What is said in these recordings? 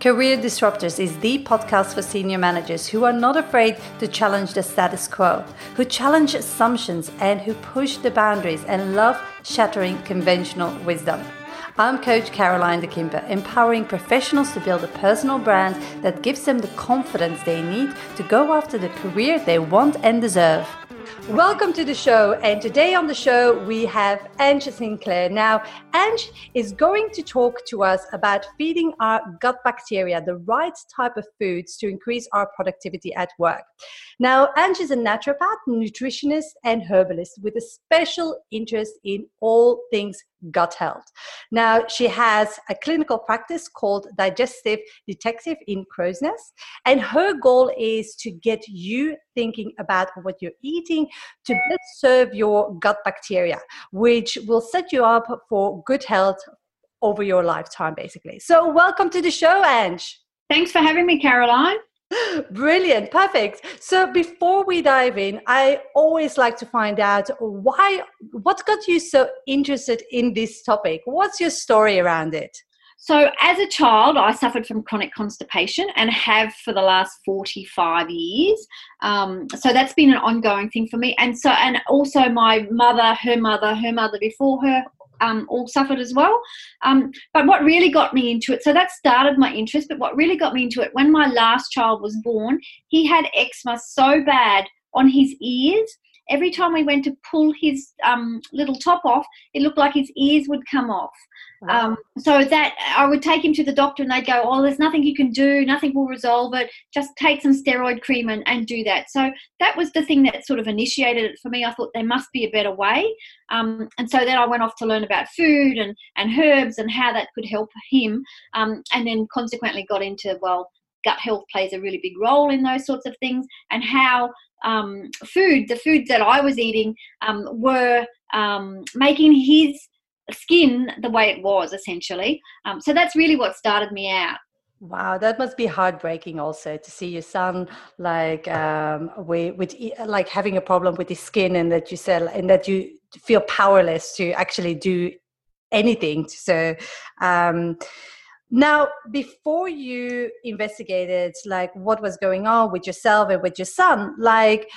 Career Disruptors is the podcast for senior managers who are not afraid to challenge the status quo, who challenge assumptions, and who push the boundaries and love shattering conventional wisdom. I'm Coach Caroline de Kimper, empowering professionals to build a personal brand that gives them the confidence they need to go after the career they want and deserve. Welcome to the show. And today on the show, we have Ange Sinclair. Now, Ange is going to talk to us about feeding our gut bacteria the right type of foods to increase our productivity at work. Now, Ange is a naturopath, nutritionist, and herbalist with a special interest in all things gut health. Now, she has a clinical practice called Digestive Detective in Crow's Nest, and her goal is to get you thinking about what you're eating to best serve your gut bacteria, which will set you up for good health over your lifetime, basically. So, welcome to the show, Ange. Thanks for having me, Caroline. Brilliant, perfect. So before we dive in, I always like to find out why, what got you so interested in this topic? What's your story around it? So, as a child, I suffered from chronic constipation and have for the last 45 years. Um, so, that's been an ongoing thing for me. And so, and also my mother, her mother, her mother before her, um, all suffered as well. Um, but what really got me into it, so that started my interest, but what really got me into it, when my last child was born, he had eczema so bad on his ears. Every time we went to pull his um, little top off, it looked like his ears would come off. Um, so that I would take him to the doctor and they'd go, Oh, there's nothing you can do, nothing will resolve it, just take some steroid cream and, and do that. So that was the thing that sort of initiated it for me. I thought there must be a better way. Um, and so then I went off to learn about food and, and herbs and how that could help him. Um, and then consequently got into, well, gut health plays a really big role in those sorts of things and how um, food, the foods that I was eating, um, were um, making his skin the way it was essentially. Um, so that's really what started me out. Wow, that must be heartbreaking also to see your son like um, with, with like having a problem with his skin and that you said and that you feel powerless to actually do anything. So um, now, before you investigated like what was going on with yourself and with your son, like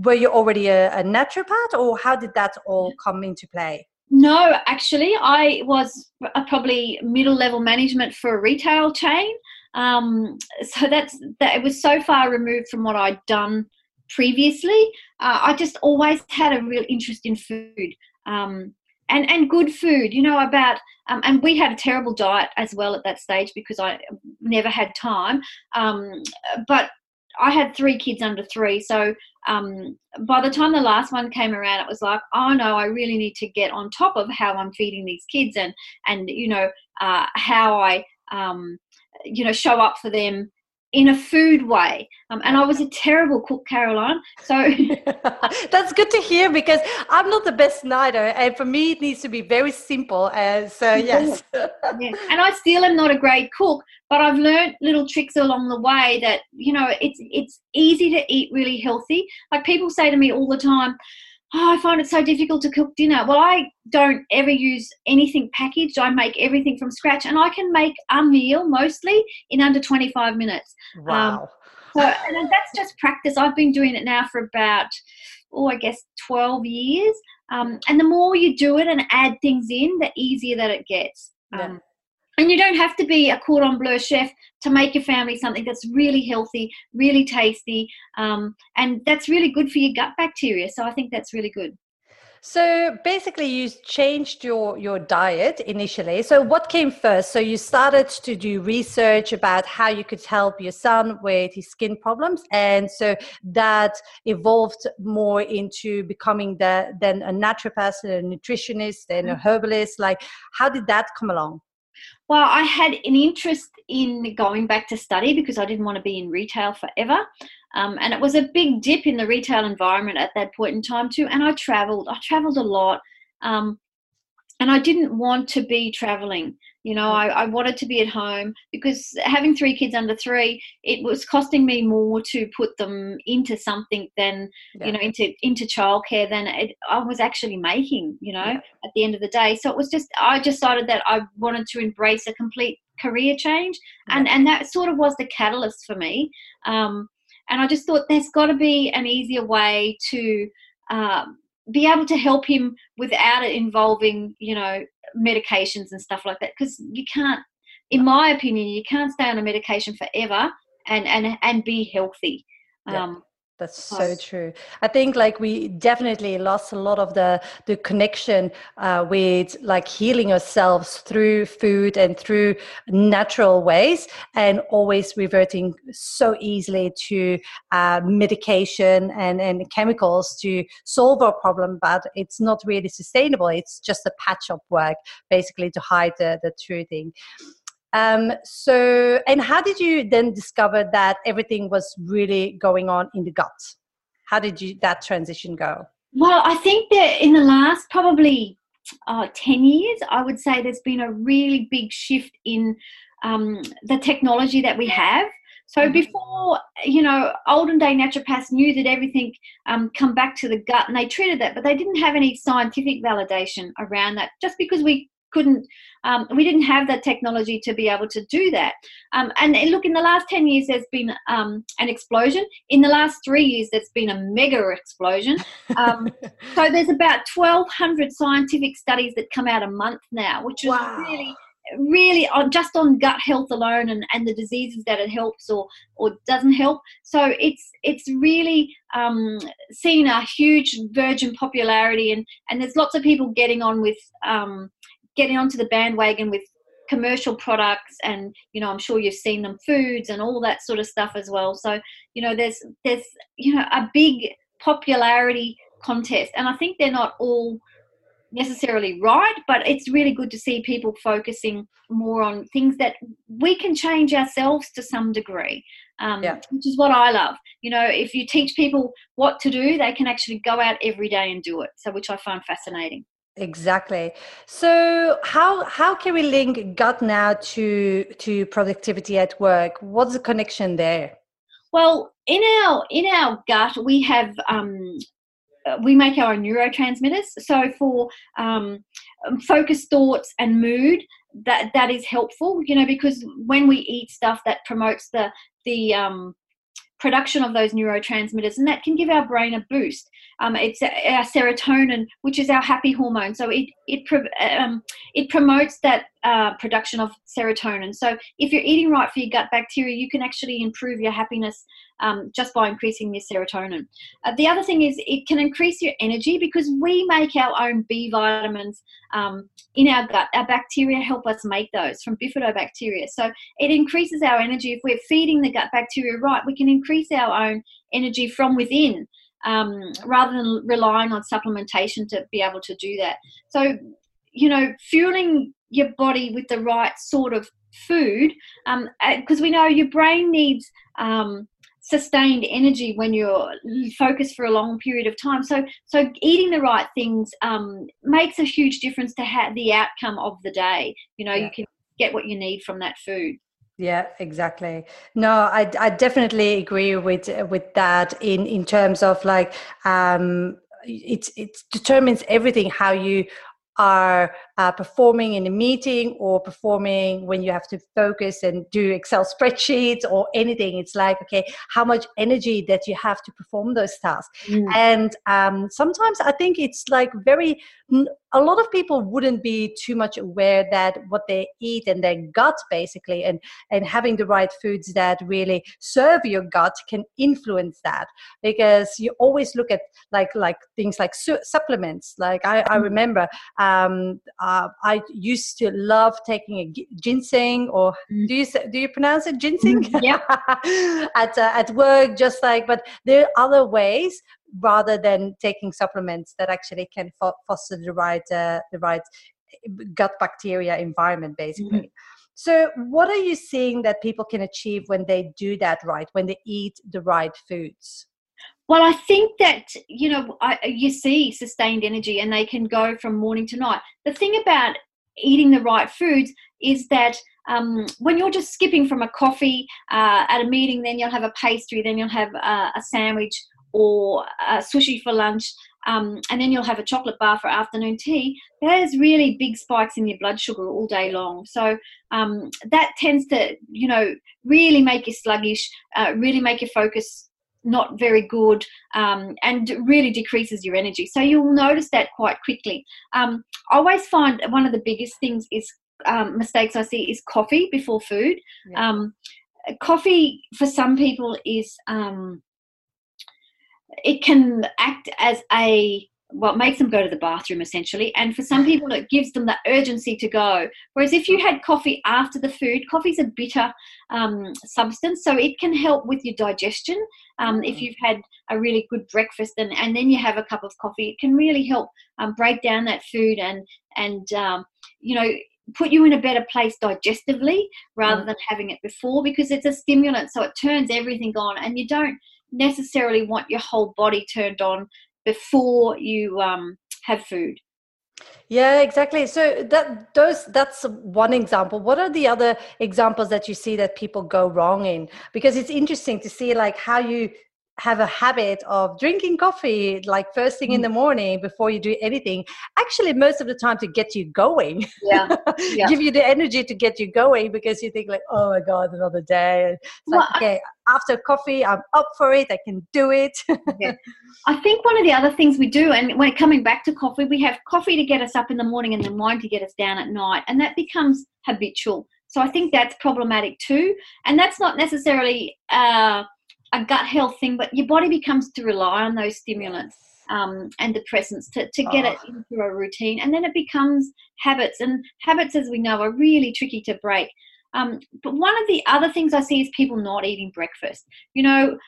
were you already a, a naturopath or how did that all come into play? No, actually, I was a probably middle level management for a retail chain. Um, so that's that. It was so far removed from what I'd done previously. Uh, I just always had a real interest in food. Um, and, and good food, you know, about, um, and we had a terrible diet as well at that stage because I never had time. Um, but I had three kids under three, so um, by the time the last one came around, it was like, oh no, I really need to get on top of how I'm feeding these kids and and you know uh, how I um, you know show up for them in a food way. Um, and I was a terrible cook, Caroline. So that's good to hear because I'm not the best neither. And for me, it needs to be very simple. And so, yes. yeah. And I still am not a great cook, but I've learned little tricks along the way that, you know, it's, it's easy to eat really healthy. Like people say to me all the time, oh, I find it so difficult to cook dinner. Well, I don't ever use anything packaged. I make everything from scratch, and I can make a meal mostly in under 25 minutes. Um, wow. Um, so, and that's just practice. I've been doing it now for about, oh, I guess 12 years. Um, and the more you do it and add things in, the easier that it gets. Yeah. And you don't have to be a cordon bleu chef to make your family something that's really healthy, really tasty, um, and that's really good for your gut bacteria. So I think that's really good. So basically, you changed your your diet initially. So what came first? So you started to do research about how you could help your son with his skin problems, and so that evolved more into becoming the then a naturopath, a nutritionist, and a mm. herbalist. Like, how did that come along? Well, I had an interest in going back to study because I didn't want to be in retail forever. Um, and it was a big dip in the retail environment at that point in time, too. And I traveled, I traveled a lot. Um, and I didn't want to be traveling. You know, I, I, wanted to be at home because having three kids under three, it was costing me more to put them into something than yeah. you know into into childcare than it, I was actually making. You know, yeah. at the end of the day, so it was just I decided that I wanted to embrace a complete career change, and and that sort of was the catalyst for me. Um, and I just thought there's got to be an easier way to uh, be able to help him without it involving, you know, medications and stuff like that. Because you can't, in my opinion, you can't stay on a medication forever and and and be healthy. Um, that's so true. I think like we definitely lost a lot of the the connection uh, with like healing ourselves through food and through natural ways, and always reverting so easily to uh, medication and and chemicals to solve our problem. But it's not really sustainable. It's just a patch up work, basically, to hide the the true thing. Um, so, and how did you then discover that everything was really going on in the gut? How did you that transition go? Well, I think that in the last probably uh, 10 years, I would say there's been a really big shift in um, the technology that we have. So mm-hmm. before, you know, olden day naturopaths knew that everything um, come back to the gut and they treated that, but they didn't have any scientific validation around that. Just because we couldn't um, we didn't have that technology to be able to do that. Um, and, and, look in the last 10 years there's been um, an explosion. In the last three years there's been a mega explosion. Um, so there's about 1200 scientific studies that come out a month now which is wow. really really on just on gut health alone and, and the diseases that it helps or or doesn't help. So it's it's really um, seen a huge virgin popularity and and there's lots of people getting on with um, getting onto the bandwagon with commercial products and you know i'm sure you've seen them foods and all that sort of stuff as well. So you know there's there's you know a big popularity contest. And i think they're not all necessarily right but it's really good to see people focusing more on things that we can change ourselves to some degree um, yeah. which is what i love. You know if you teach people what to do they can actually go out every day and do it so which i find fascinating Exactly. So how how can we link gut now to to productivity at work? What's the connection there? Well, in our in our gut, we have um, uh, we make our neurotransmitters. So for um, focused thoughts and mood, that that is helpful. You know, because when we eat stuff that promotes the the um, production of those neurotransmitters, and that can give our brain a boost. Um, it's our serotonin, which is our happy hormone. So it it um, it promotes that uh, production of serotonin. So if you're eating right for your gut bacteria, you can actually improve your happiness um, just by increasing your serotonin. Uh, the other thing is it can increase your energy because we make our own B vitamins um, in our gut. Our bacteria help us make those from bifidobacteria. So it increases our energy. If we're feeding the gut bacteria right, we can increase our own energy from within. Um, rather than relying on supplementation to be able to do that. So, you know, fueling your body with the right sort of food because um, we know your brain needs um, sustained energy when you're focused for a long period of time. So so eating the right things um, makes a huge difference to ha- the outcome of the day. You know yeah. you can get what you need from that food. Yeah exactly. No i, I definitely agree with with that in in terms of like um it it determines everything how you are uh, performing in a meeting or performing when you have to focus and do excel spreadsheets or anything it's like okay how much energy that you have to perform those tasks mm. and um, sometimes i think it's like very a lot of people wouldn't be too much aware that what they eat and their gut basically and and having the right foods that really serve your gut can influence that. Because you always look at like like things like su- supplements. Like i, I mm. remember um, uh, i used to love taking a ginseng or mm. do you do you pronounce it ginseng? Mm, yeah. At uh, at work just like but there are other ways rather than taking supplements that actually can fo- foster the right uh, the right eh, gut bacteria environment basically mm-hmm. so what are you seeing that people can achieve when they do that right when they eat the right foods well, I think that you know I, you see sustained energy, and they can go from morning to night. The thing about eating the right foods is that um, when you're just skipping from a coffee uh, at a meeting, then you'll have a pastry, then you'll have uh, a sandwich, or uh, sushi for lunch, um, and then you'll have a chocolate bar for afternoon tea, there's really big spikes in your blood sugar all day long. So um, that tends to, you know, really make you sluggish, uh, really make your focus not very good um, and really decreases your energy. So you'll notice that quite quickly. Um, I always find one of the biggest things is um, mistakes I see is coffee before food. Yeah. Um, coffee for some people is um, it can act as a well, makes them go to the bathroom essentially. And for some people, it gives them the urgency to go. Whereas if you had coffee after the food, coffee's a bitter um, substance, so it can help with your digestion. Um, if mm. you've had a really good breakfast and, and then you have a cup of coffee, it can really help um, break down that food and and um, you know put you in a better place digestively rather mm. than having it before because it's a stimulant, so it turns everything on, and you don't necessarily want your whole body turned on before you um, have food. Yeah, exactly. So that those that's one example. What are the other examples that you see that people go wrong in? Because it's interesting to see like how you have a habit of drinking coffee like first thing in mm. the morning before you do anything. Actually most of the time to get you going. Yeah, yeah. give you the energy to get you going because you think like oh my god another day. Well, like okay I, after coffee i'm up for it. I can do it. Yeah. i think one of the other things we do and when coming back to coffee we have coffee to get us up in the morning and then wine to get us down at night and that becomes habitual. So i think that's problematic too and that's not necessarily uh, a gut health thing, but your body becomes to rely on those stimulants um, and depressants to, to get oh. it into a routine. And then it becomes habits. And habits, as we know, are really tricky to break. Um, but one of the other things I see is people not eating breakfast. You know,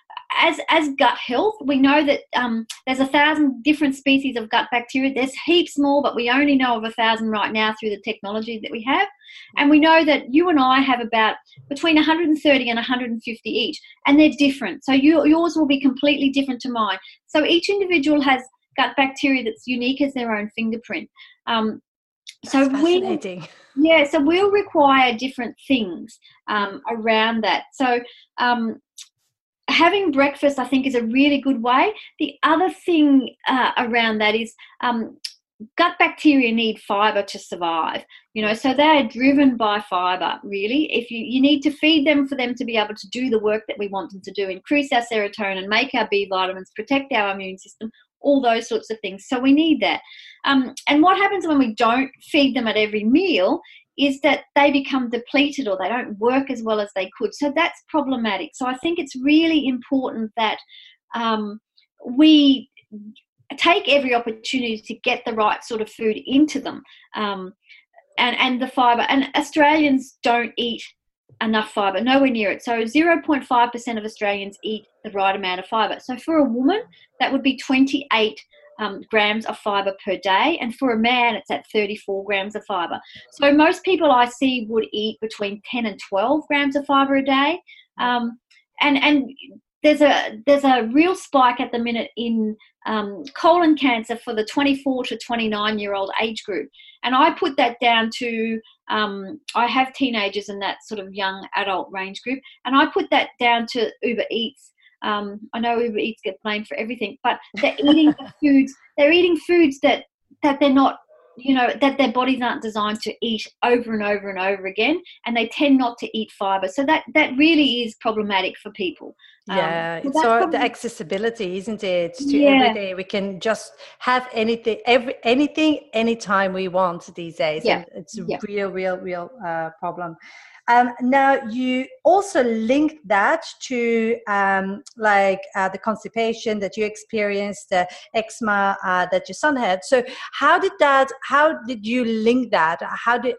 as as gut health, we know that um, there's a thousand different species of gut bacteria. There's heaps more, but we only know of a thousand right now through the technology that we have. And we know that you and I have about between 130 and 150 each, and they're different. So you, yours will be completely different to mine. So each individual has gut bacteria that's unique as their own fingerprint. Um, so fascinating. We, yeah, so we'll require different things um, around that. So um, having breakfast, I think, is a really good way. The other thing uh, around that is um, gut bacteria need fiber to survive you know so they're driven by fiber really if you you need to feed them for them to be able to do the work that we want them to do increase our serotonin make our b vitamins protect our immune system all those sorts of things. So we need that. Um, and what happens when we don't feed them at every meal is that they become depleted or they don't work as well as they could. So that's problematic. So i think it's really important that um, we take every opportunity to get the right sort of food into them. Um, and and the fiber and australians don't eat enough fiber nowhere near it so 0.5% of australians eat the right amount of fiber so for a woman that would be 28 um, grams of fiber per day, and for a man, it's at 34 grams of fiber. So most people I see would eat between 10 and 12 grams of fiber a day. Um, and and there's a there's a real spike at the minute in um, colon cancer for the 24 to 29 year old age group, and I put that down to um, I have teenagers in that sort of young adult range group, and I put that down to Uber Eats. Um, I know Uber Eats get blamed for everything, but they're eating the foods. They're eating foods that that they're not you know that their bodies aren't designed to eat over and over and over again and they tend not to eat fiber so that that really is problematic for people yeah um, so, so the accessibility isn't it to yeah. every day we can just have anything every anything anytime we want these days yeah. And it's a yeah. real real real uh, problem um, now you also link that to um, like uh, the constipation that you experienced, the eczema uh, that your son had. So how did that? How did you link that? How did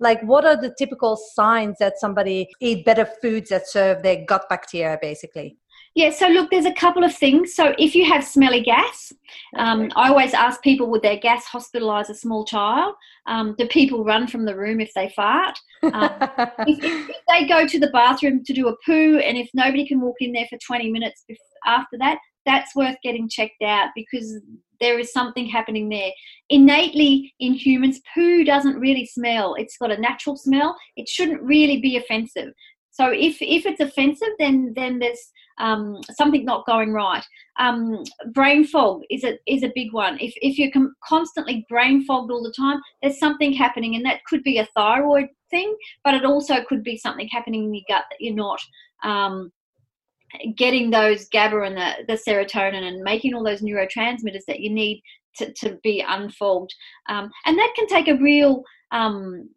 like what are the typical signs that somebody eat better foods that serve their gut bacteria basically yeah, so look, there's a couple of things. So if you have smelly gas, um, I always ask people would their gas hospitalise a small child? Um, do people run from the room if they fart? Um, if, if, they go to the bathroom to do a poo and if nobody can walk in there for 20 minutes after that, that's worth getting checked out because there is something happening there. Innately in humans, poo doesn't really smell. It's got a natural smell. It shouldn't really be offensive. So if, if it's offensive, then then there's um, something not going right. Um, brain fog is a is a big one. If if you're com- constantly brain fogged all the time, there's something happening, and that could be a thyroid thing, but it also could be something happening in your gut that you're not. Um, getting those GABA and the, the serotonin and making all those neurotransmitters that you need to, to be unfold. Um, and that can take a real um,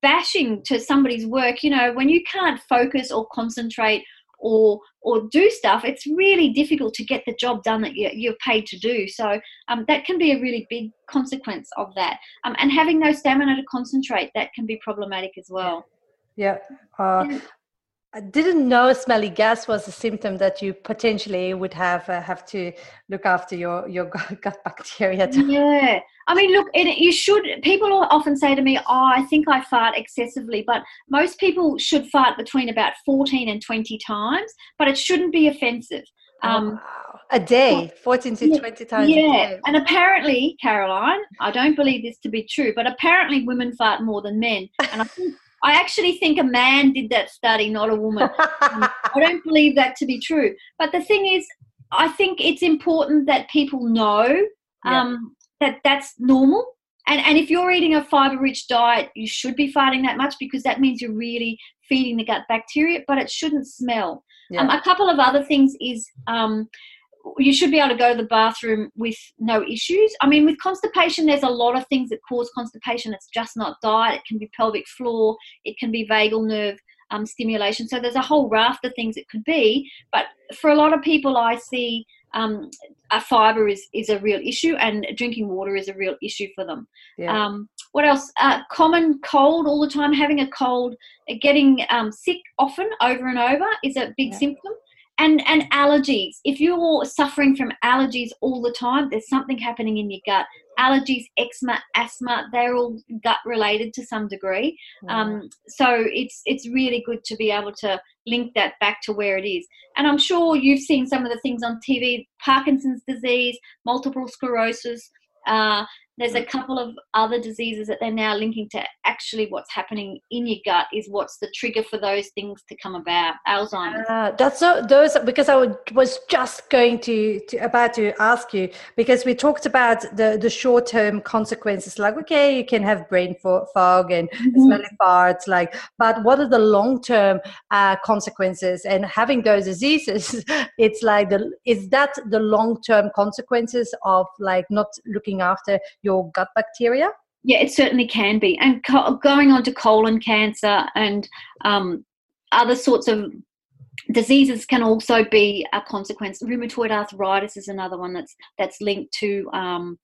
bashing to somebody's work. You know, when you can't focus or concentrate or or do stuff, it's really difficult to get the job done that you're, you're paid to do. So um, that can be a really big consequence of that. Um, and having no stamina to concentrate, that can be problematic as well. Yeah. Uh, I didn't know smelly gas was a symptom that you potentially would have uh, have to look after your your gut bacteria. Yeah, I mean, look, it, you should. People often say to me, "Oh, I think I fart excessively," but most people should fart between about fourteen and twenty times, but it shouldn't be offensive. Oh, um, wow. A day, 14 to yeah, 20 times yeah. And apparently, Caroline, I don't believe this to be true, but apparently women fart more than men. And I think I actually think a man did that study, not a woman. um, I don't believe that to be true. But the thing is, I think it's important that people know um, yeah. that that's normal. And, and if you're eating a fiber rich diet, you should be farting that much because that means you're really feeding the gut bacteria, but it shouldn't smell. Yeah. Um, a couple of other things is um, you should be able to go to the bathroom with no issues. I mean, with constipation, there's a lot of things that cause constipation. It's just not diet. It can be pelvic floor. It can be vagal nerve um, stimulation. So there's a whole raft of things it could be. But for a lot of people, I see um, a fiber is, is a real issue, and drinking water is a real issue for them. Yeah. Um, what else? Uh, common cold all the time, having a cold, getting um, sick often over and over is a big yeah. symptom and and allergies. If you're suffering from allergies all the time there's something happening in your gut. Allergies eczema asthma they're all gut related to some degree. Mm. um, so it's it's really good to be able to link that back to where it is. And i'm sure you've seen some of the things on tv parkinson's disease multiple sclerosis uh, there's a couple of other diseases that they're now linking to actually what's happening in your gut is what's the trigger for those things to come about. Alzheimer's. Uh, that's so those because I would, was just going to, to about to ask you because we talked about the the short term consequences like okay you can have brain fog and mm-hmm. smelly farts like but what are the long term uh, consequences and having those diseases it's like the is that the long term consequences of like not looking after your gut bacteria? Yeah, it certainly can be. And co- going on to colon cancer and um, other sorts of diseases can also be a consequence. Rheumatoid arthritis is another one that's that's linked to um,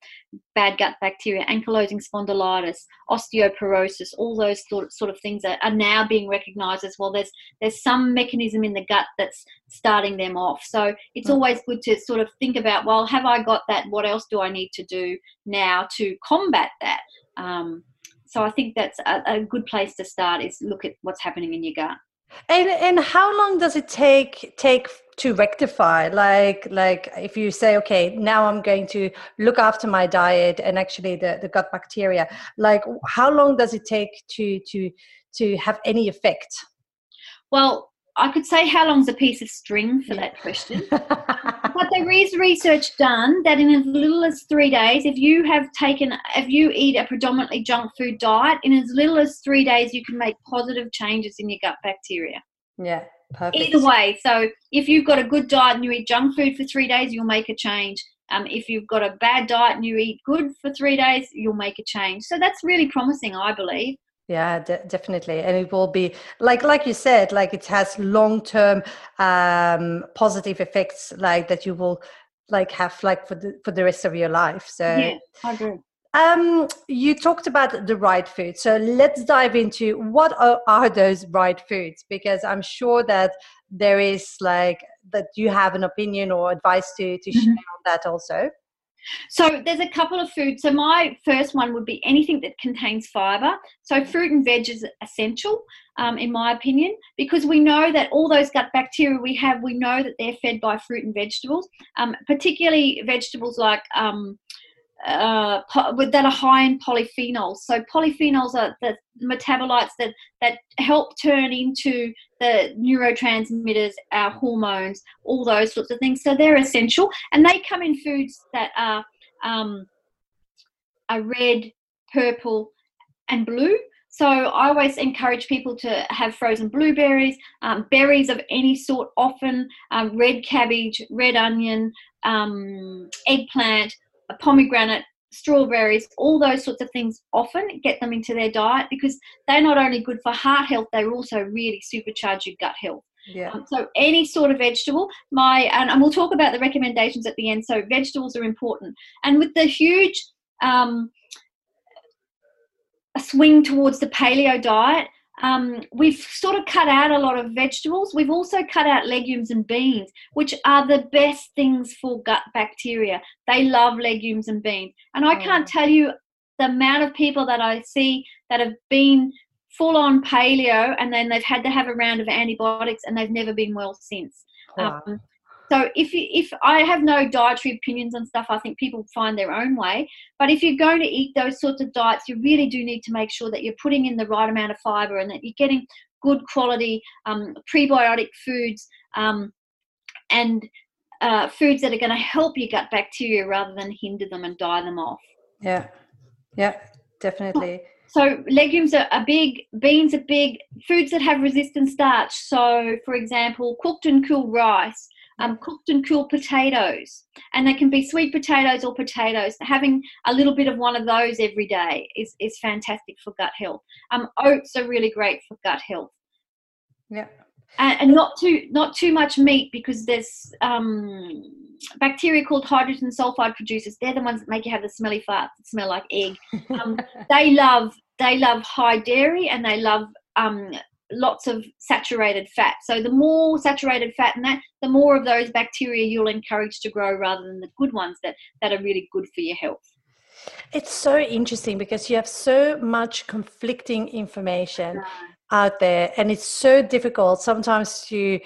bad gut bacteria, ankylosing spondylitis, osteoporosis. All those sort sort of things are, are now being recognised as well. There's there's some mechanism in the gut that's starting them off. So it's mm. always good to sort of think about, well, have I got that? What else do I need to do now to combat that? Um, so I think that's a, a good place to start. Is look at what's happening in your gut. And and how long does it take take to rectify? Like like if you say, okay, now I'm going to look after my diet and actually the, the gut bacteria, like how long does it take to to to have any effect? Well, I could say how long's a piece of string for that question. but there is research done that in as little as three days, if you have taken, if you eat a predominantly junk food diet, in as little as three days, you can make positive changes in your gut bacteria. Yeah, perfect. Either way, so if you've got a good diet and you eat junk food for three days, you'll make a change. Um, if you've got a bad diet and you eat good for three days, you'll make a change. So that's really promising, I believe yeah de- definitely. And it will be like like you said like it has long term um positive effects like that you will like have like for the for the rest of your life. So yeah i agree. um you talked about the right food. So let's dive into what are, are those right foods? Because i'm sure that there is like that you have an opinion or advice to to mm-hmm. share on that also so there's a couple of foods. So my first one would be anything that contains fiber. So fruit and veg is essential, um, in my opinion, because we know that all those gut bacteria we have, we know that they're fed by fruit and vegetables, um, particularly vegetables like um, uh, that are high in polyphenols. So polyphenols are the metabolites that that help turn into the neurotransmitters, our hormones, all those sorts of things. So they're essential, and they come in foods that are um, red, purple, and blue. So I always encourage people to have frozen blueberries, um, berries of any sort, often um, red cabbage, red onion, um, eggplant, pomegranate, strawberries, all those sorts of things often get them into their diet because they're not only good for heart health, they're also really supercharge your gut health. Yeah. Um, so any sort of vegetable, my and, and we'll talk about the recommendations at the end. So vegetables are important, and with the huge um, swing towards the paleo diet, um, we've sort of cut out a lot of vegetables. We've also cut out legumes and beans, which are the best things for gut bacteria. They love legumes and beans. And I can't oh. tell you the amount of people that I see that have been full on paleo and then they've had to have a round of antibiotics and they've never been well since. Wow. Um, so if you, if I have no dietary opinions on stuff, I think people find their own way. But if you're going to eat those sorts of diets, you really do need to make sure that you're putting in the right amount of fiber and that you're getting good quality um, prebiotic foods um, and uh, foods that are going to help your gut bacteria rather than hinder them and die them off. Yeah, yeah, definitely. So legumes are, are big, beans are big, foods that have resistant starch. So, for example, cooked and cool rice um, cooked and cooled potatoes. And they can be sweet potatoes or potatoes. Having a little bit of one of those every day is, is fantastic for gut health. Um, oats are really great for gut health. Yeah. And, and not too not too much meat because there's um, bacteria called hydrogen sulfide producers. They're the ones that make you have the smelly farts that smell like egg. Um, they love they love high dairy and they love um, lots of saturated fat. So the more saturated fat in that, the more of those bacteria you'll encourage to grow rather than the good ones that, that are really good for your health. It's so interesting because you have so much conflicting information out there and it's so difficult sometimes to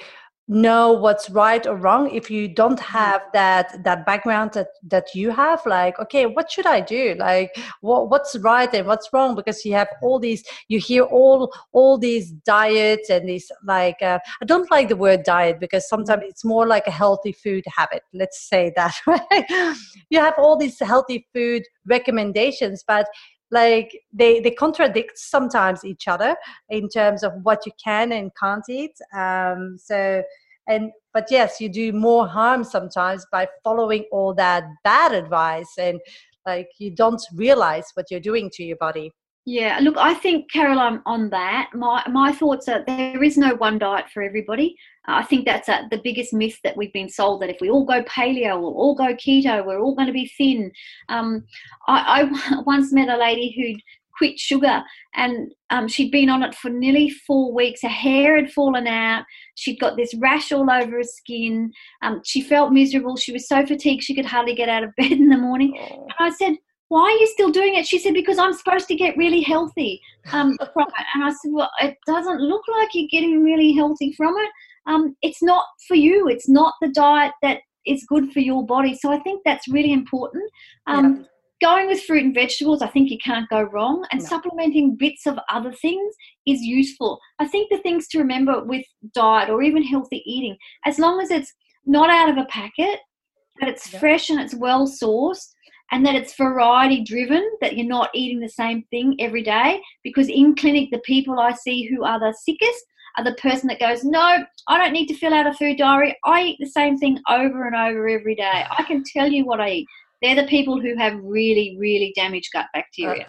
know what's right or wrong if you don't mm-hmm. have that that background that that you have like okay what should i do like what what's right and what's wrong because you have all these you hear all all these diets and these like uh, i don't like the word diet because sometimes mm-hmm. it's more like a healthy food habit let's say that right you have all these healthy food recommendations but like they they contradict sometimes each other in terms of what you can and can't eat um, so and but yes you do more harm sometimes by following all that bad advice and like you don't realize what you're doing to your body yeah, look, I think Caroline on that. My my thoughts are there is no one diet for everybody. Uh, I think that's a, the biggest myth that we've been sold that if we all go paleo, we'll all go keto, we're all going to be thin. Um, I, I once met a lady who'd quit sugar and um, she'd been on it for nearly four weeks. Her hair had fallen out. She'd got this rash all over her skin. Um, she felt miserable. She was so fatigued she could hardly get out of bed in the morning. And I said, why are you still doing it? She said, because I'm supposed to get really healthy um, from it. And I said, well, it doesn't look like you're getting really healthy from it. Um, it's not for you. It's not the diet that is good for your body. So I think that's really important. Um, yeah. Going with fruit and vegetables, I think you can't go wrong. And no. supplementing bits of other things is useful. I think the things to remember with diet or even healthy eating, as long as it's not out of a packet, but it's yeah. fresh and it's well sourced, and that it's variety driven, that you're not eating the same thing every day. Because in clinic, the people I see who are the sickest are the person that goes, No, I don't need to fill out a food diary. I eat the same thing over and over every day. I can tell you what I eat. They're the people who have really, really damaged gut bacteria.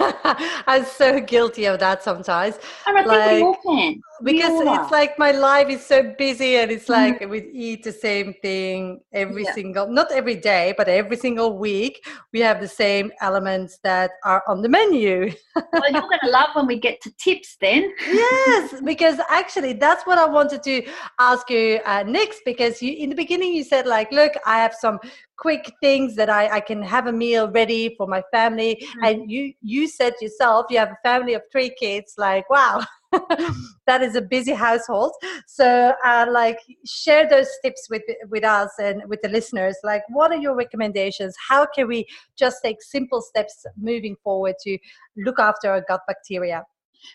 Oh, I'm so guilty of that sometimes. And I think like, we all can because it's like my life is so busy and it's like mm-hmm. we eat the same thing every yeah. single not every day but every single week we have the same elements that are on the menu well you're going to love when we get to tips then yes because actually that's what i wanted to ask you uh, next because you in the beginning you said like look i have some quick things that I, I can have a meal ready for my family mm-hmm. and you you said yourself you have a family of three kids like wow that is a busy household. So, uh, like, share those tips with with us and with the listeners. Like, what are your recommendations? How can we just take simple steps moving forward to look after our gut bacteria?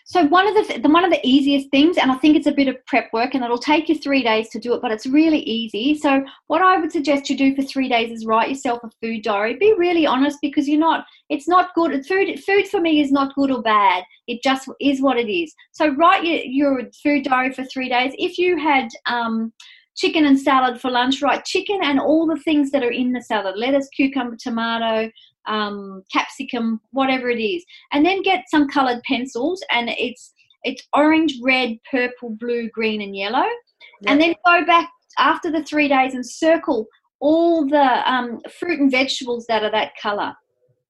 So one of the, the, one of the easiest things, and I think it's a bit of prep work, and it'll take you three days to do it, but it's really easy. So what I would suggest you do for three days is write yourself a food diary. Be really honest because you're not. It's not good. Food food for me is not good or bad. It just is what it is. So write your, your food diary for three days. If you had um, chicken and salad for lunch, write chicken and all the things that are in the salad: lettuce, cucumber, tomato, um, capsicum, whatever it is, and then get some colored pencils, and it's it's orange, red, purple, blue, green, and yellow, and then go back after the three days and circle all the um, fruit and vegetables that are that color.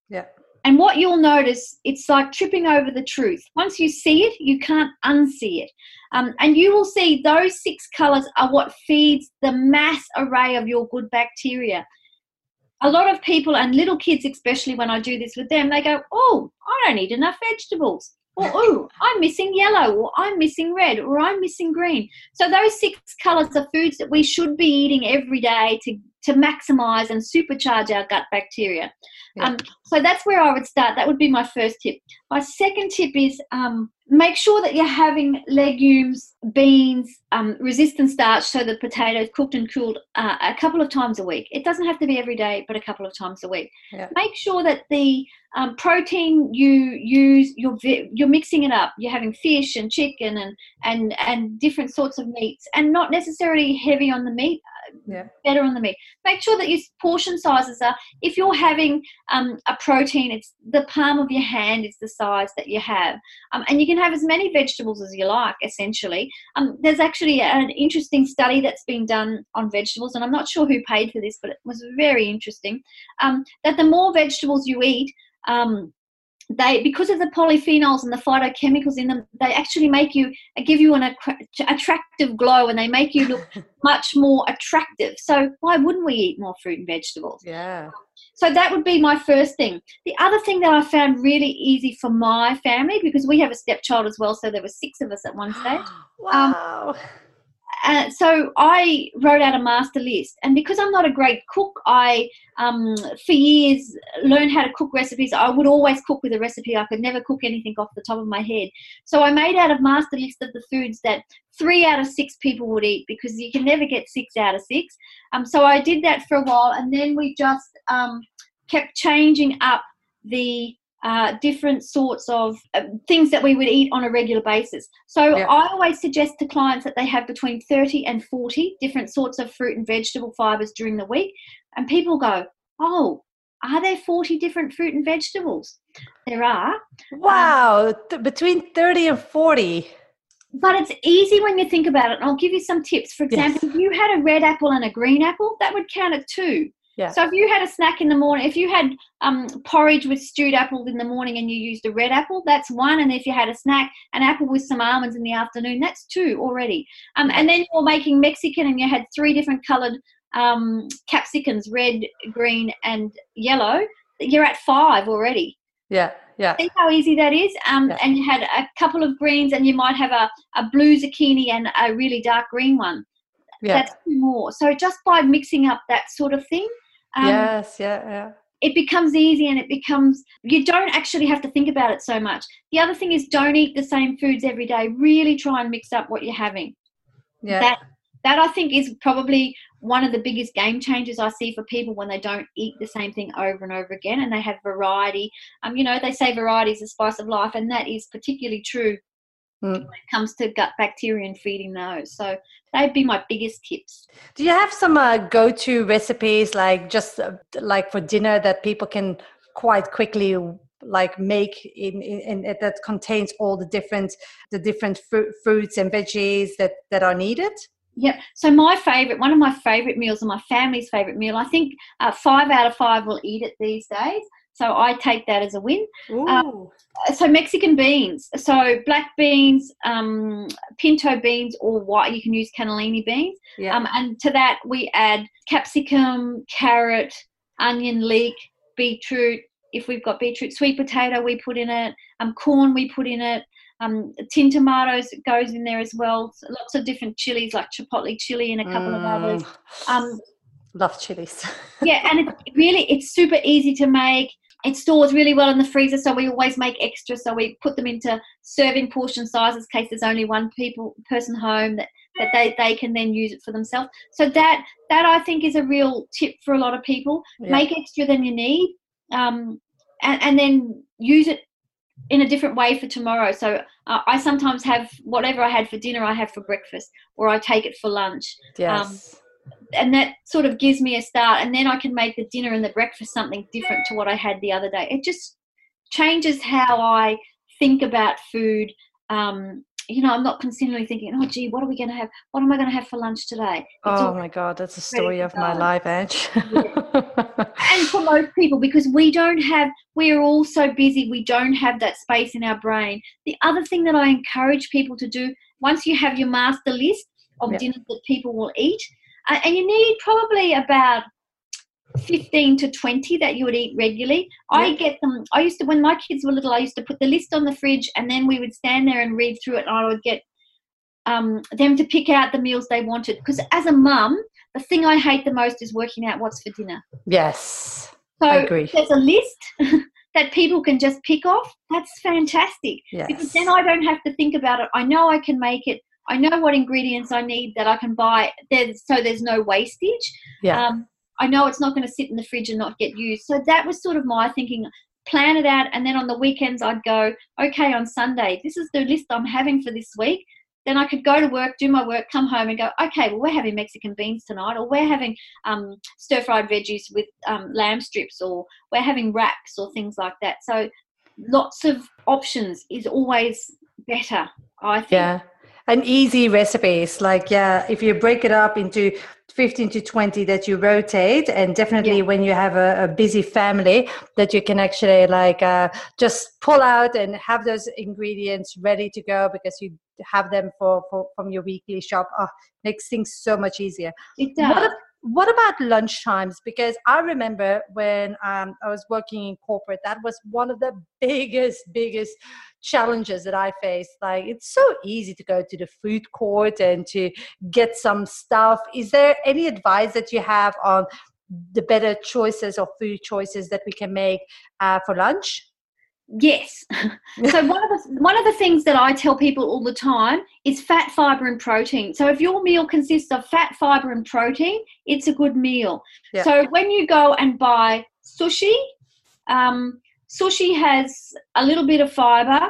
Yeah. And what you'll notice, it's like tripping over the truth. Once you see it, you can't unsee it. Um, and you will see those six colors are what feeds the mass array of your good bacteria a lot of people and little kids especially when i do this with them they go oh i don't eat enough vegetables. Or oh i'm missing yellow or i'm missing red or i'm missing green. So those six colors are foods that we should be eating every day to to maximize and supercharge our gut bacteria. Yeah. um, so that's where i would start. That would be my first tip. My second tip is um, make sure that you're having legumes, beans, um, resistant starch, so the potatoes cooked and cooled uh, a couple of times a week. It doesn't have to be every day, but a couple of times a week. Yeah. Make sure that the um, protein you use you're you're mixing it up. You're having fish and chicken and and and different sorts of meats, and not necessarily heavy on the meat. Uh, yeah. Better on the meat. Make sure that your portion sizes are. If you're having um, a protein, it's the palm of your hand is the size that you have, um, and you can have as many vegetables as you like. Essentially, um, there's actually an interesting study that's been done on vegetables, and I'm not sure who paid for this, but it was very interesting. Um, that the more vegetables you eat, um, they because of the polyphenols and the phytochemicals in them they actually make you give you an attractive glow and they make you look much more attractive so why wouldn't we eat more fruit and vegetables yeah so that would be my first thing. The other thing that i found really easy for my family because we have a stepchild as well so there were six of us at one stage. Um, wow. um, uh, so I wrote out a master list, and because I'm not a great cook, I um, for years learned how to cook recipes. I would always cook with a recipe. I could never cook anything off the top of my head. So I made out a master list of the foods that three out of six people would eat because you can never get six out of six. Um, so I did that for a while, and then we just um, kept changing up the uh, different sorts of uh, things that we would eat on a regular basis. So yeah. I always suggest to clients that they have between 30 and 40 different sorts of fruit and vegetable fibers during the week. And people go, oh, are there 40 different fruit and vegetables? There are. Wow, um, th- between 30 and 40. But it's easy when you think about it. I'll give you some tips. For example, yes. if you had a red apple and a green apple, that would count at two. Yeah. So if you had a snack in the morning, if you had um, porridge with stewed apples in the morning and you used a red apple, that's one. And if you had a snack, an apple with some almonds in the afternoon, that's two already. Um, and then you're making Mexican and you had three different colored um, capsicums, red, green, and yellow. You're at five already. Yeah, yeah. See how easy that is? Um, yeah. And you had a couple of greens, and you might have a, a blue zucchini and a really dark green one. Yeah. That's more. So just by mixing up that sort of thing, um, yes, yeah, yeah. It becomes easy and it becomes, you don't actually have to think about it so much. The other thing is don't eat the same foods every day. Really try and mix up what you're having. Yeah. That, that I think is probably one of the biggest game changers I see for people when they don't eat the same thing over and over again and they have variety. Um, you know, they say variety is the spice of life, and that is particularly true mm. when it comes to gut bacteria and feeding those. So they'd be my biggest tips. Do you have some uh, go-to recipes, like just uh, like for dinner, that people can quite quickly like make in, in, in, that contains all the different the different fr- fruits and veggies that that are needed? Yep. So my favorite, one of my favorite meals, and my family's favorite meal, I think uh, five out of five will eat it these days. So I take that as a win. Um, so Mexican beans, so black beans, um, pinto beans, or white. You can use cannellini beans. Yeah. Um, and to that we add capsicum, carrot, onion, leek, beetroot. If we've got beetroot, sweet potato, we put in it. Um, corn, we put in it. Um, tin tomatoes goes in there as well. So lots of different chilies like chipotle chili and a couple mm. of others. Um, Love chilies. yeah, and it really it's super easy to make. It stores really well in the freezer, so we always make extra. So we put them into serving portion sizes, in case there's only one people person home that that they, they can then use it for themselves. So that that I think is a real tip for a lot of people. Yeah. Make extra than you need, um, and, and then use it in a different way for tomorrow. So uh, I sometimes have whatever I had for dinner, I have for breakfast, or I take it for lunch. Yes. Um, and that sort of gives me a start, and then I can make the dinner and the breakfast something different to what I had the other day. It just changes how I think about food. Um, you know, I'm not continually thinking, oh, gee, what are we going to have? What am I going to have for lunch today? It's oh my God, that's the story of my life, Ange. and for most people, because we don't have, we are all so busy, we don't have that space in our brain. The other thing that I encourage people to do, once you have your master list of yep. dinners that people will eat, and you need probably about 15 to 20 that you would eat regularly. I get them, I used to, when my kids were little, I used to put the list on the fridge and then we would stand there and read through it and I would get um, them to pick out the meals they wanted. Because as a mum, the thing I hate the most is working out what's for dinner. Yes. So I agree. there's a list that people can just pick off. That's fantastic. Yes. Because then I don't have to think about it. I know I can make it. I know what ingredients I need that I can buy. There's, so there's no wastage. Yeah. Um, I know it's not going to sit in the fridge and not get used. So that was sort of my thinking. Plan it out, and then on the weekends I'd go, okay, on Sunday, this is the list I'm having for this week. Then I could go to work, do my work, come home, and go, okay, well, we're having Mexican beans tonight, or we're having um, stir fried veggies with um, lamb strips, or we're having wraps, or things like that. So lots of options is always better, I think. Yeah and easy recipes like yeah if you break it up into 15 to 20 that you rotate and definitely yeah. when you have a, a, busy family that you can actually like uh, just pull out and have those ingredients ready to go because you have them for, for from your weekly shop oh, makes things so much easier it does. What, what about lunch times? Because I remember when um, I was working in corporate, that was one of the biggest, biggest challenges that I faced. Like, it's so easy to go to the food court and to get some stuff. Is there any advice that you have on the better choices or food choices that we can make uh, for lunch? Yes. so one of the one of the things that I tell people all the time is fat, fiber, and protein. So if your meal consists of fat, fiber, and protein, it's a good meal. Yeah. So when you go and buy sushi, um, sushi has a little bit of fiber,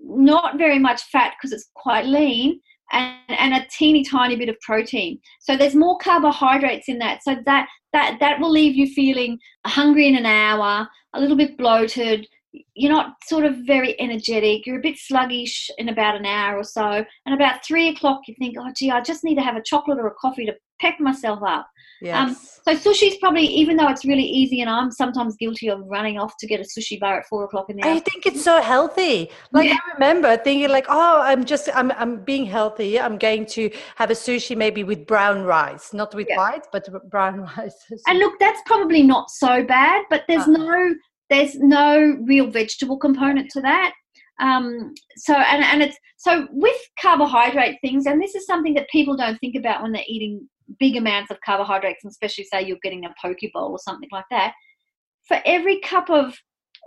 not very much fat because it's quite lean, and, and a teeny tiny bit of protein. So there's more carbohydrates in that. So that that that will leave you feeling hungry in an hour, a little bit bloated you're not sort of very energetic. You're a bit sluggish in about an hour or so. And about three o'clock, you think, oh, gee, I just need to have a chocolate or a coffee to peck myself up. Um, yes. Um, so sushi's probably, even though it's really easy, and I'm sometimes guilty of running off to get a sushi bar at four o'clock in the afternoon. I think it's so healthy. Like yeah. I remember thinking, like, oh, I'm just, I'm, I'm being healthy. I'm going to have a sushi maybe with brown rice, not with yeah. white, but brown rice. and look, that's probably not so bad, but there's uh-huh. no there's no real vegetable component to that. Um, so and, and it's so with carbohydrate things, and this is something that people don't think about when they're eating big amounts of carbohydrates, and especially say you're getting a poke bowl or something like that. For every cup of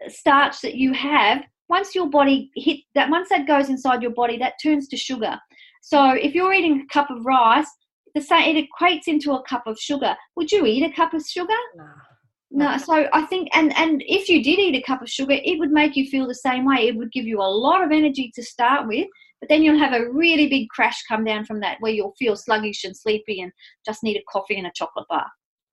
starch that you have, once your body hit that, once that goes inside your body, that turns to sugar. So if you're eating a cup of rice, the same it equates into a cup of sugar. Would you eat a cup of sugar? No. No, so I think, and and if you did eat a cup of sugar, it would make you feel the same way. It would give you a lot of energy to start with, but then you'll have a really big crash come down from that, where you'll feel sluggish and sleepy and just need a coffee and a chocolate bar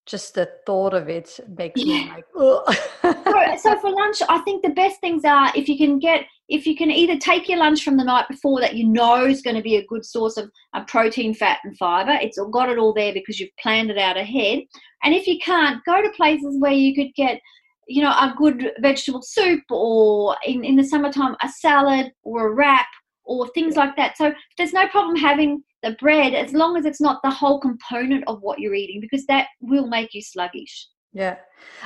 just the thought of it makes yeah. me like so, so for lunch i think the best things are if you can get if you can either take your lunch from the night before that you know is going to be a good source of uh, protein fat and fiber it's got it all there because you've planned it out ahead. And if you can't go to places where you could get you know a good vegetable soup or in, in the summertime a salad or a wrap or things like that. So there's no problem having the bread as long as it's not the whole component of what you're eating because that will make you sluggish Yeah.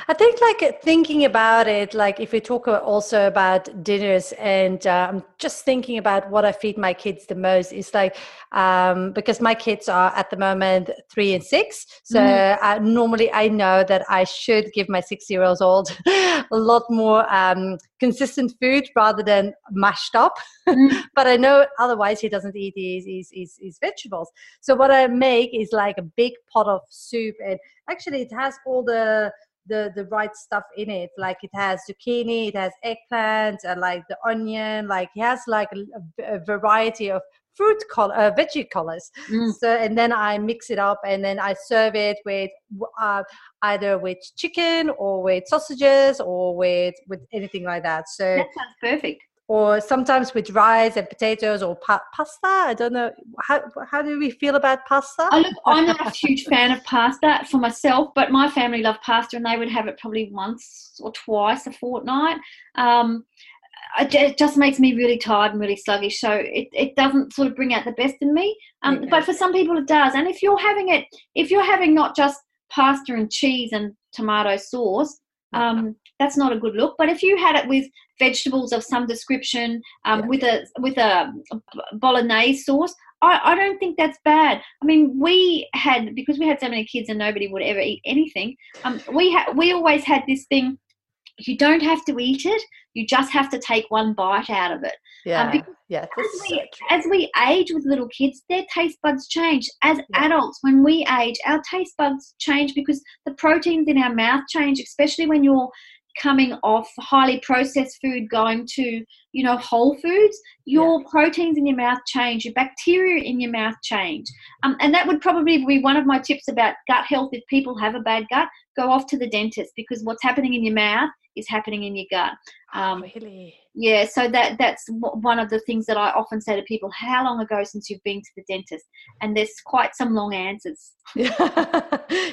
I think like thinking about it, like if we talk also about dinners and uh, I'm just thinking about what I feed my kids the most is like, um, because my kids are at the moment three and six. So mm. uh, normally I know that I should give my six year olds old a lot more um, consistent food rather than mashed up. Mm. but I know otherwise he doesn't eat his, his, his, his vegetables. So what I make is like a big pot of soup and actually it has all the the the right stuff in it. Like it has zucchini it has eggplant and like the onion like it has like a, a variety of fruit color uh, veggie colors. Mm. so and then i mix it up and then i serve it with uh, either with chicken or with sausages or with with anything like that. So that sounds perfect or sometimes with rice and potatoes or pa- pasta. I don't know how how do we feel about pasta. Oh, look, I'm not a huge fan of pasta for myself, but my family love pasta and they would have it probably once or twice a fortnight. Um, it just makes me really tired and really sluggish, so it, it doesn't sort of bring out the best in me. Um, But for some people, it does. And if you're having it, if you're having not just pasta and cheese and tomato sauce, um, that's not a good look. But if you had it with vegetables of some description, um, yeah. with a with a bolognese sauce, I, I don't think that's bad. I mean, we had because we had so many kids and nobody would ever eat anything. Um, we had we always had this thing. You don't have to eat it. You just have to take one bite out of it. Yeah. Um, yeah. As we, so as we age with little kids, their taste buds change. As yeah. adults, when we age, our taste buds change because the proteins in our mouth change, especially when you're coming off highly processed food going to you know whole foods your yeah. proteins in your mouth change your bacteria in your mouth change um, and that would probably be one of my tips about gut health if people have a bad gut go off to the dentist because what's happening in your mouth is happening in your gut. Oh, um, oh, really? Yeah, so that that's one of the things that I often say to people: How long ago since you've been to the dentist? And there's quite some long answers.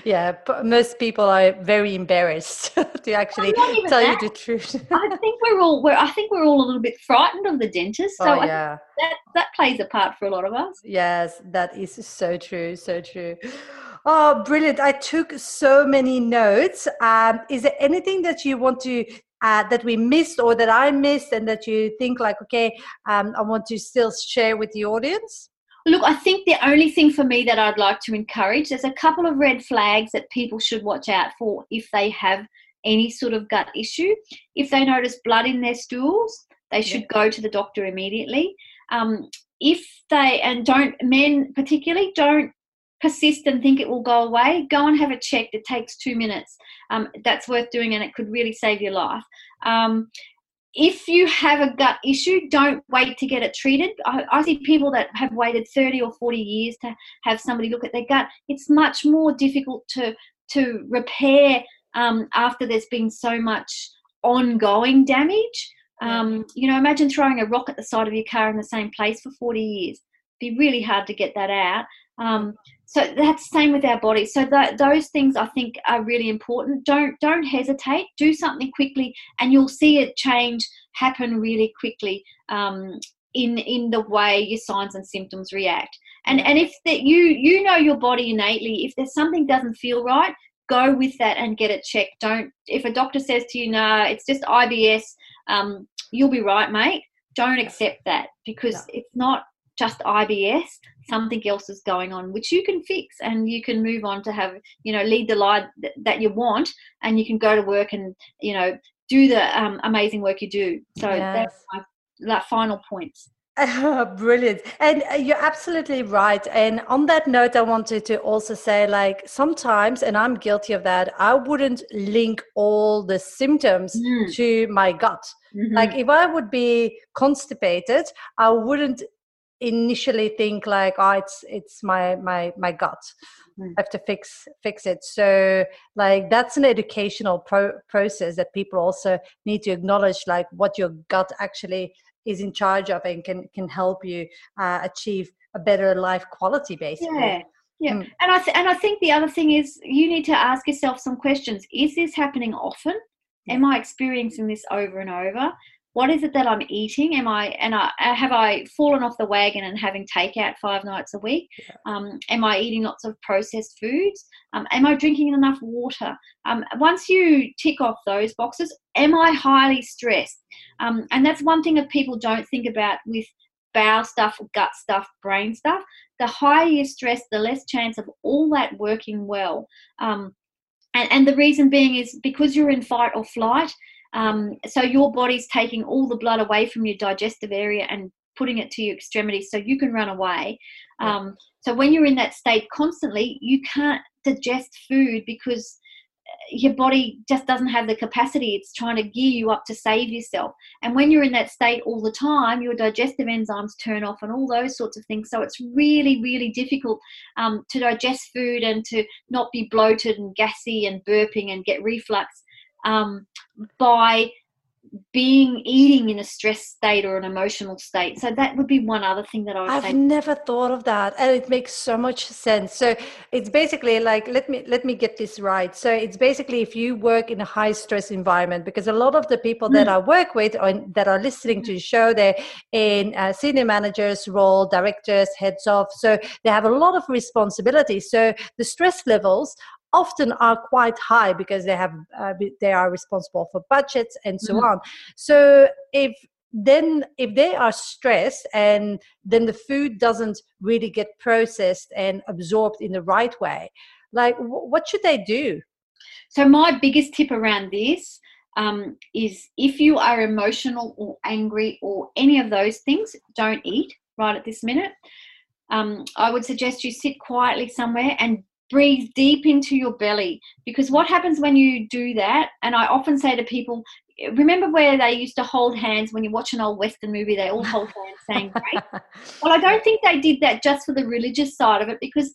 Yeah. Most people are very embarrassed to actually tell that. you the truth. I think we're all we're I think we're all a little bit frightened of the dentist. So oh, yeah. that that plays a part for a lot of us. Yes, that is so true, so true. Oh, brilliant. I took so many notes. Um, is there anything that you want to uh, that we missed or that I missed and that you think like, okay, um, I want to still share with the audience? Look, I think the only thing for me that I'd like to encourage, there's a couple of red flags that people should watch out for if they have any sort of gut issue. If they notice blood in their stools, they should yeah. go to the doctor immediately. Um, if they, and don't, men particularly, don't persist and think it will go away, go and have a check. It takes two minutes. Um, that's worth doing and it could really save your life. Um, if you have a gut issue, don't wait to get it treated. I, I, see people that have waited 30 or 40 years to have somebody look at their gut. It's much more difficult to, to repair um, after there's been so much ongoing damage. Um, you know, imagine throwing a rock at the side of your car in the same place for 40 years. It'd be really hard to get that out. Um, so that's the same with our body So th- those things I think are really important. Don't don't hesitate. Do something quickly, and you'll see it change happen really quickly um, in in the way your signs and symptoms react. And and if that you you know your body innately, if there's something doesn't feel right, go with that and get it checked. Don't if a doctor says to you, "No, it's just IBS," um, you'll be right, mate. Don't accept that because no. it's not just IBS, something else is going on, which you can fix and you can move on to have, you know, lead the life that you want and you can go to work and, you know, do the um, amazing work you do. So yes. that's my that final points. Brilliant. And uh, you're absolutely right. And on that note, I wanted to also say like sometimes, and I'm guilty of that, I wouldn't link all the symptoms mm. to my gut. Mm-hmm. Like if I would be constipated, I wouldn't initially think like oh it's it's my my my gut. Mm. i have to fix fix it. So like that's an educational pro- process that people also need to acknowledge like what your gut actually is in charge of and can can help you uh, achieve a better life quality basically. Yeah yeah. Mm. and i th- and i think the other thing is you need to ask yourself some questions. Is this happening often? Am i experiencing this over and over what is it that I'm eating? Am I and I have I fallen off the wagon and having takeout five nights a week? Yeah. Um, am I eating lots of processed foods? Um, am I drinking enough water? Um, once you tick off those boxes, am I highly stressed? Um, and that's one thing that people don't think about with bowel stuff, gut stuff, brain stuff. The higher you stress, the less chance of all that working well. Um, and, and the reason being is because you're in fight or flight um, so your body's taking all the blood away from your digestive area and putting it to your extremities so you can run away. Um, so when you're in that state constantly, you can't digest food because uh, your body just doesn't have the capacity. It's trying to gear you up to save yourself. And when you're in that state all the time, your digestive enzymes turn off and all those sorts of things. So it's really, really difficult um, to digest food and to not be bloated and gassy and burping and get reflux um, by being eating in a stress state or an emotional state. So that would be one other thing that I would I've say. never thought of that and it makes so much sense. So it's basically like let me let me get this right. So it's basically if you work in a high stress environment because a lot of the people mm. that I work with or that are listening to the show they're in senior managers role, directors, heads of so they have a lot of responsibility. So the stress levels often are quite high because they have uh, they are responsible for budgets and so mm-hmm. on. So if then if they are stressed and then the food doesn't really get processed and absorbed in the right way like w- what should they do? So my biggest tip around this um, is if you are emotional or angry or any of those things don't eat right at this minute. Um, i would suggest you sit quietly somewhere and breathe deep into your belly. Because what happens when you do that and i often say to people remember where they used to hold hands when you watch an old western movie? They all hold hands saying great. Well i don't think they did that just for the religious side of it because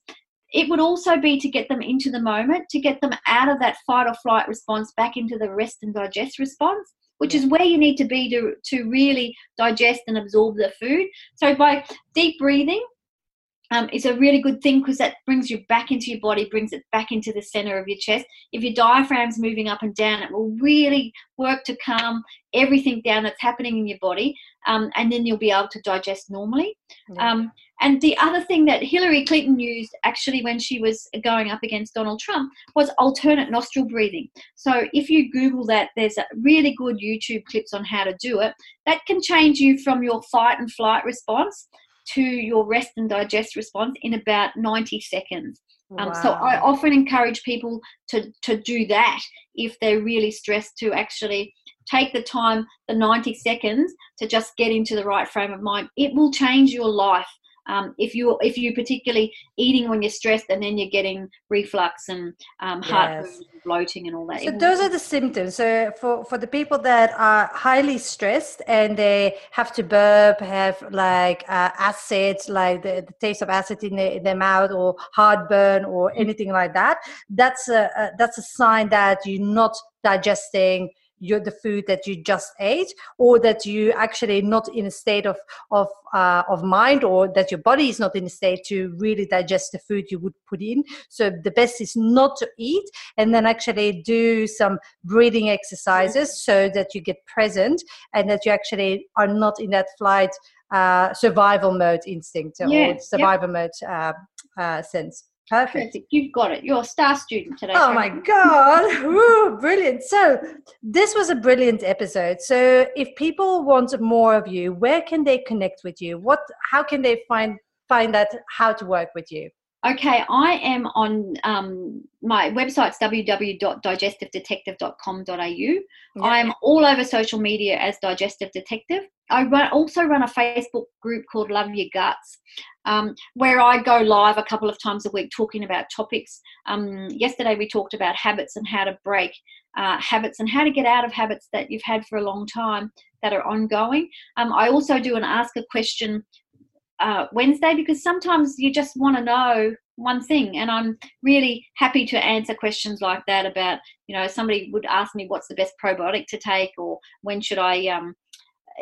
it would also be to get them into the moment to get them out of that fight or flight response back into the rest and digest response which is where you need to be to, to really digest and absorb the food. So by deep breathing um, is a really good thing because that brings you back into your body, brings it back into the center of your chest. If your diaphragm's moving up and down, it will really work to calm everything down that's happening in your body, um, and then you'll be able to digest normally. Yeah. Um, and the other thing that Hillary Clinton used actually when she was going up against Donald Trump was alternate nostril breathing. So if you Google that, there's really good YouTube clips on how to do it. That can change you from your fight and flight response to your rest and digest response in about 90 seconds. Um, wow. So I often encourage people to, to do that if they're really stressed to actually take the time, the 90 seconds, to just get into the right frame of mind. It will change your life um, if you if you particularly eating when you're stressed and then you're getting reflux and um, heartburn yes. and bloating and all that. So those are the symptoms. So for for the people that are highly stressed and they have to burp, have like uh, acid, like the, the, taste of acid in, the, in their mouth, or heartburn, or anything like that, that's a, a that's a sign that you're not digesting your the food that you just ate or that you actually not in a state of of uh, of mind or that your body is not in a state to really digest the food you would put in. So the best is not to eat and then actually do some breathing exercises so that you get present and that you actually are not in that flight uh, survival mode instinct yeah, or survival mode uh, uh, sense Perfect. You've got it. You're a star student today. Oh my God. Woo, brilliant. So, this was a brilliant episode. So, if people want more of you, where can they connect with you? What how can they find find out how to work with you? Okay, I am on um, my website's www.digestivedetective.com.au. Yep. I'm all over social media as Digestive Detective. I run, also run a Facebook group called Love Your Guts, um, where I go live a couple of times a week talking about topics. Um, yesterday we talked about habits and how to break uh, habits and how to get out of habits that you've had for a long time that are ongoing. Um, I also do an ask a question uh, Wednesday because sometimes you just want to know one thing and i'm really happy to answer questions like that about you know somebody would ask me what's the best probiotic to take or when should i um,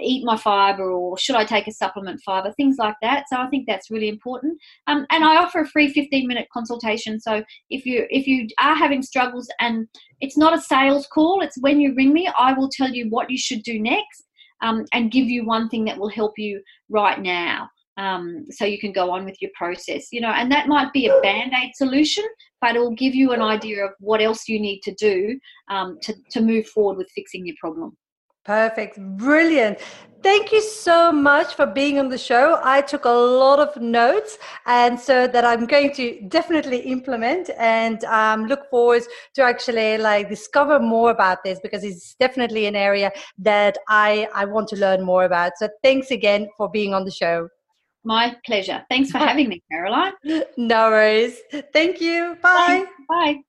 eat my fiber or should i take a supplement fiber things like that. So i think that's really important. Um, and i offer a free 15 minute consultation. So if you if you are having struggles and it's not a sales call it's when you ring me i will tell you what you should do next um, and give you one thing that will help you right now um, so you can go on with your process you know and that might be a band-aid solution but it will give you an idea of what else you need to do um, to, to move forward with fixing your problem Perfect. Brilliant. Thank you so much for being on the show. I took a lot of notes, and so that I'm going to definitely implement and um, look forward to actually like discover more about this because it's definitely an area that I I want to learn more about. So thanks again for being on the show. My pleasure. Thanks for having me, Caroline. no worries. Thank you. Bye. Bye. Bye.